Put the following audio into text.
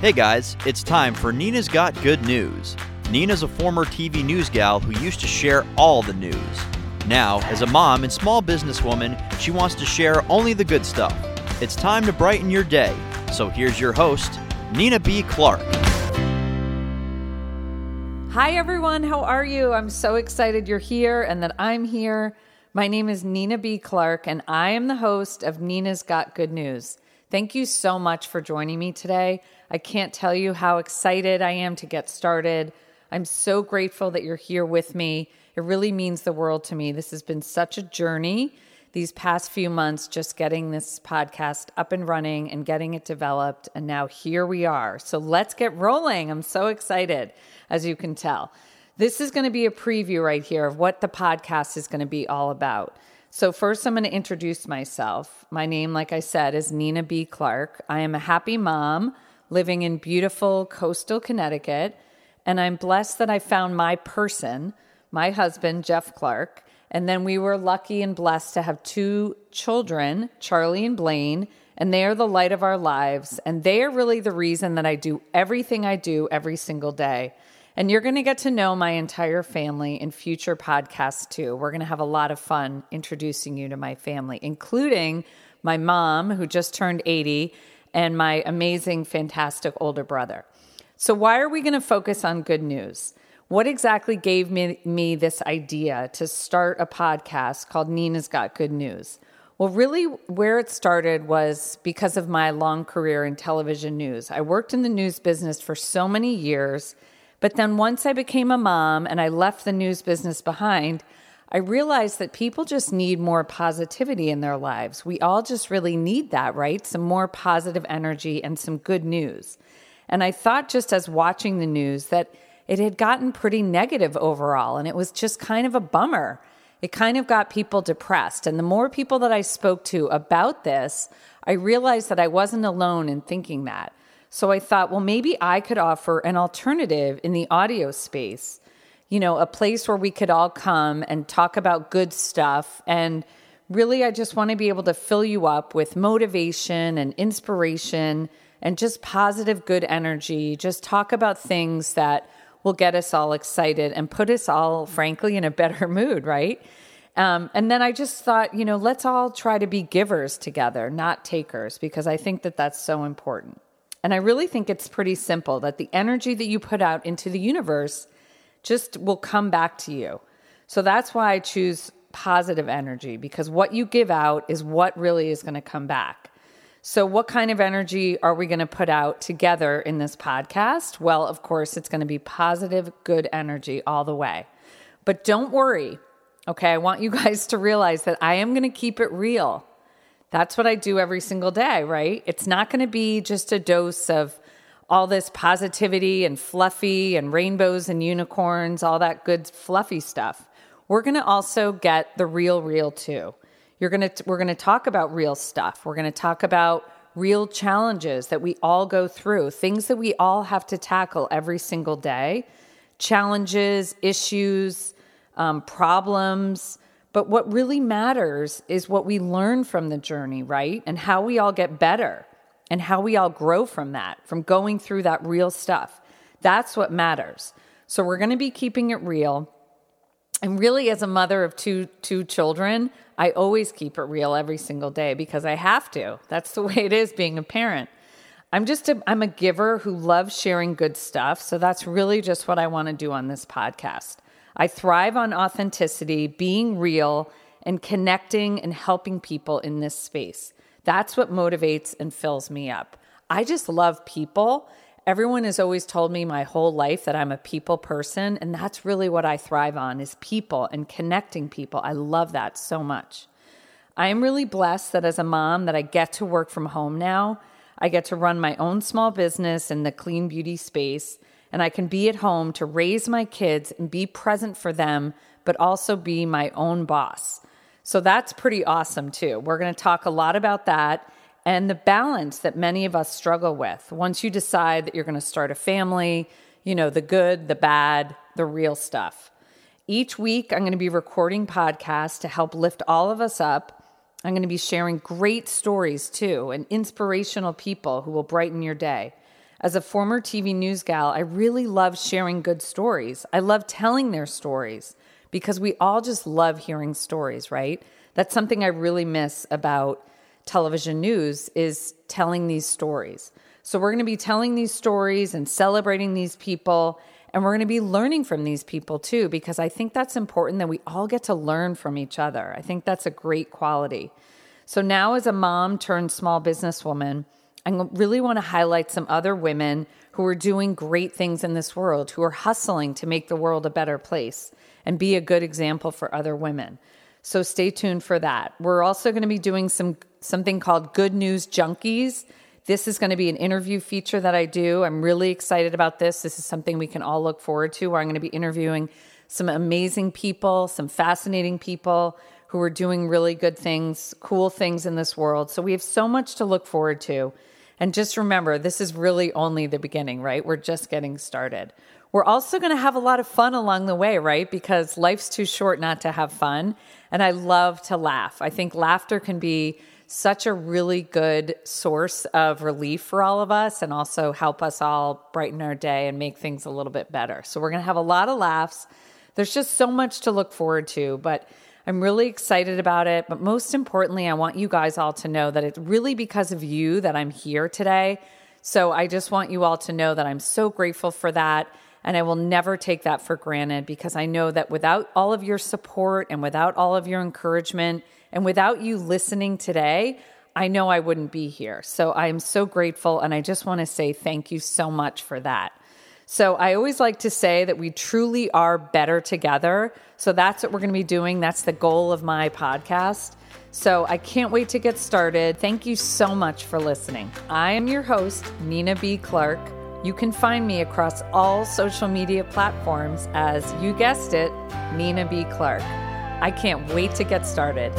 Hey guys, it's time for Nina's Got Good News. Nina's a former TV news gal who used to share all the news. Now, as a mom and small businesswoman, she wants to share only the good stuff. It's time to brighten your day. So here's your host, Nina B. Clark. Hi, everyone. How are you? I'm so excited you're here and that I'm here. My name is Nina B. Clark, and I am the host of Nina's Got Good News. Thank you so much for joining me today. I can't tell you how excited I am to get started. I'm so grateful that you're here with me. It really means the world to me. This has been such a journey these past few months, just getting this podcast up and running and getting it developed. And now here we are. So let's get rolling. I'm so excited, as you can tell. This is going to be a preview right here of what the podcast is going to be all about. So, first, I'm going to introduce myself. My name, like I said, is Nina B. Clark. I am a happy mom living in beautiful coastal Connecticut, and I'm blessed that I found my person, my husband, Jeff Clark. And then we were lucky and blessed to have two children, Charlie and Blaine, and they are the light of our lives. And they are really the reason that I do everything I do every single day. And you're going to get to know my entire family in future podcasts too. We're going to have a lot of fun introducing you to my family, including my mom, who just turned 80, and my amazing, fantastic older brother. So, why are we going to focus on good news? What exactly gave me, me this idea to start a podcast called Nina's Got Good News? Well, really, where it started was because of my long career in television news. I worked in the news business for so many years but then once I became a mom and I left the news business behind, I realized that people just need more positivity in their lives. We all just really need that, right? Some more positive energy and some good news. And I thought, just as watching the news, that it had gotten pretty negative overall, and it was just kind of a bummer. It kind of got people depressed. And the more people that I spoke to about this, I realized that I wasn't alone in thinking that. So I thought, well, maybe I could offer an alternative in the audio space, you know, a place where we could all come and talk about good stuff. And really, I just want to be able to fill you up with motivation and inspiration and just positive, good energy. Just talk about things that will get us all excited and put us all, frankly, in a better mood, right? Um, and then I just thought, you know, let's all try to be givers together, not takers, because I think that that's so important. And I really think it's pretty simple that the energy that you put out into the universe just will come back to you. So that's why I choose positive energy because what you give out is what really is going to come back. So, what kind of energy are we going to put out together in this podcast? Well, of course, it's going to be positive, good energy all the way. But don't worry, okay? I want you guys to realize that I am going to keep it real. That's what I do every single day, right? It's not going to be just a dose of all this positivity and fluffy and rainbows and unicorns, all that good fluffy stuff. We're going to also get the real real too. You're going to we're going to talk about real stuff. We're going to talk about real challenges that we all go through, things that we all have to tackle every single day. Challenges, issues, um, problems, but what really matters is what we learn from the journey, right? And how we all get better and how we all grow from that, from going through that real stuff. That's what matters. So we're going to be keeping it real. And really as a mother of two two children, I always keep it real every single day because I have to. That's the way it is being a parent. I'm just a I'm a giver who loves sharing good stuff, so that's really just what I want to do on this podcast. I thrive on authenticity, being real, and connecting and helping people in this space. That's what motivates and fills me up. I just love people. Everyone has always told me my whole life that I'm a people person, and that's really what I thrive on is people and connecting people. I love that so much. I am really blessed that as a mom that I get to work from home now. I get to run my own small business in the clean beauty space and I can be at home to raise my kids and be present for them, but also be my own boss. So that's pretty awesome too. We're going to talk a lot about that and the balance that many of us struggle with. Once you decide that you're going to start a family, you know, the good, the bad, the real stuff. Each week, I'm going to be recording podcasts to help lift all of us up. I'm going to be sharing great stories too and inspirational people who will brighten your day. As a former TV news gal, I really love sharing good stories. I love telling their stories because we all just love hearing stories, right? That's something I really miss about television news is telling these stories. So we're going to be telling these stories and celebrating these people and we're going to be learning from these people too because I think that's important that we all get to learn from each other. I think that's a great quality. So now as a mom turned small businesswoman, I really want to highlight some other women who are doing great things in this world, who are hustling to make the world a better place and be a good example for other women. So stay tuned for that. We're also going to be doing some something called Good News Junkies. This is going to be an interview feature that I do. I'm really excited about this. This is something we can all look forward to where I'm going to be interviewing some amazing people, some fascinating people who are doing really good things, cool things in this world. So we have so much to look forward to. And just remember, this is really only the beginning, right? We're just getting started. We're also going to have a lot of fun along the way, right? Because life's too short not to have fun. And I love to laugh. I think laughter can be such a really good source of relief for all of us and also help us all brighten our day and make things a little bit better. So, we're going to have a lot of laughs. There's just so much to look forward to, but I'm really excited about it. But most importantly, I want you guys all to know that it's really because of you that I'm here today. So, I just want you all to know that I'm so grateful for that. And I will never take that for granted because I know that without all of your support and without all of your encouragement and without you listening today, I know I wouldn't be here. So I am so grateful. And I just want to say thank you so much for that. So I always like to say that we truly are better together. So that's what we're going to be doing. That's the goal of my podcast. So I can't wait to get started. Thank you so much for listening. I am your host, Nina B. Clark. You can find me across all social media platforms as, you guessed it, Nina B. Clark. I can't wait to get started.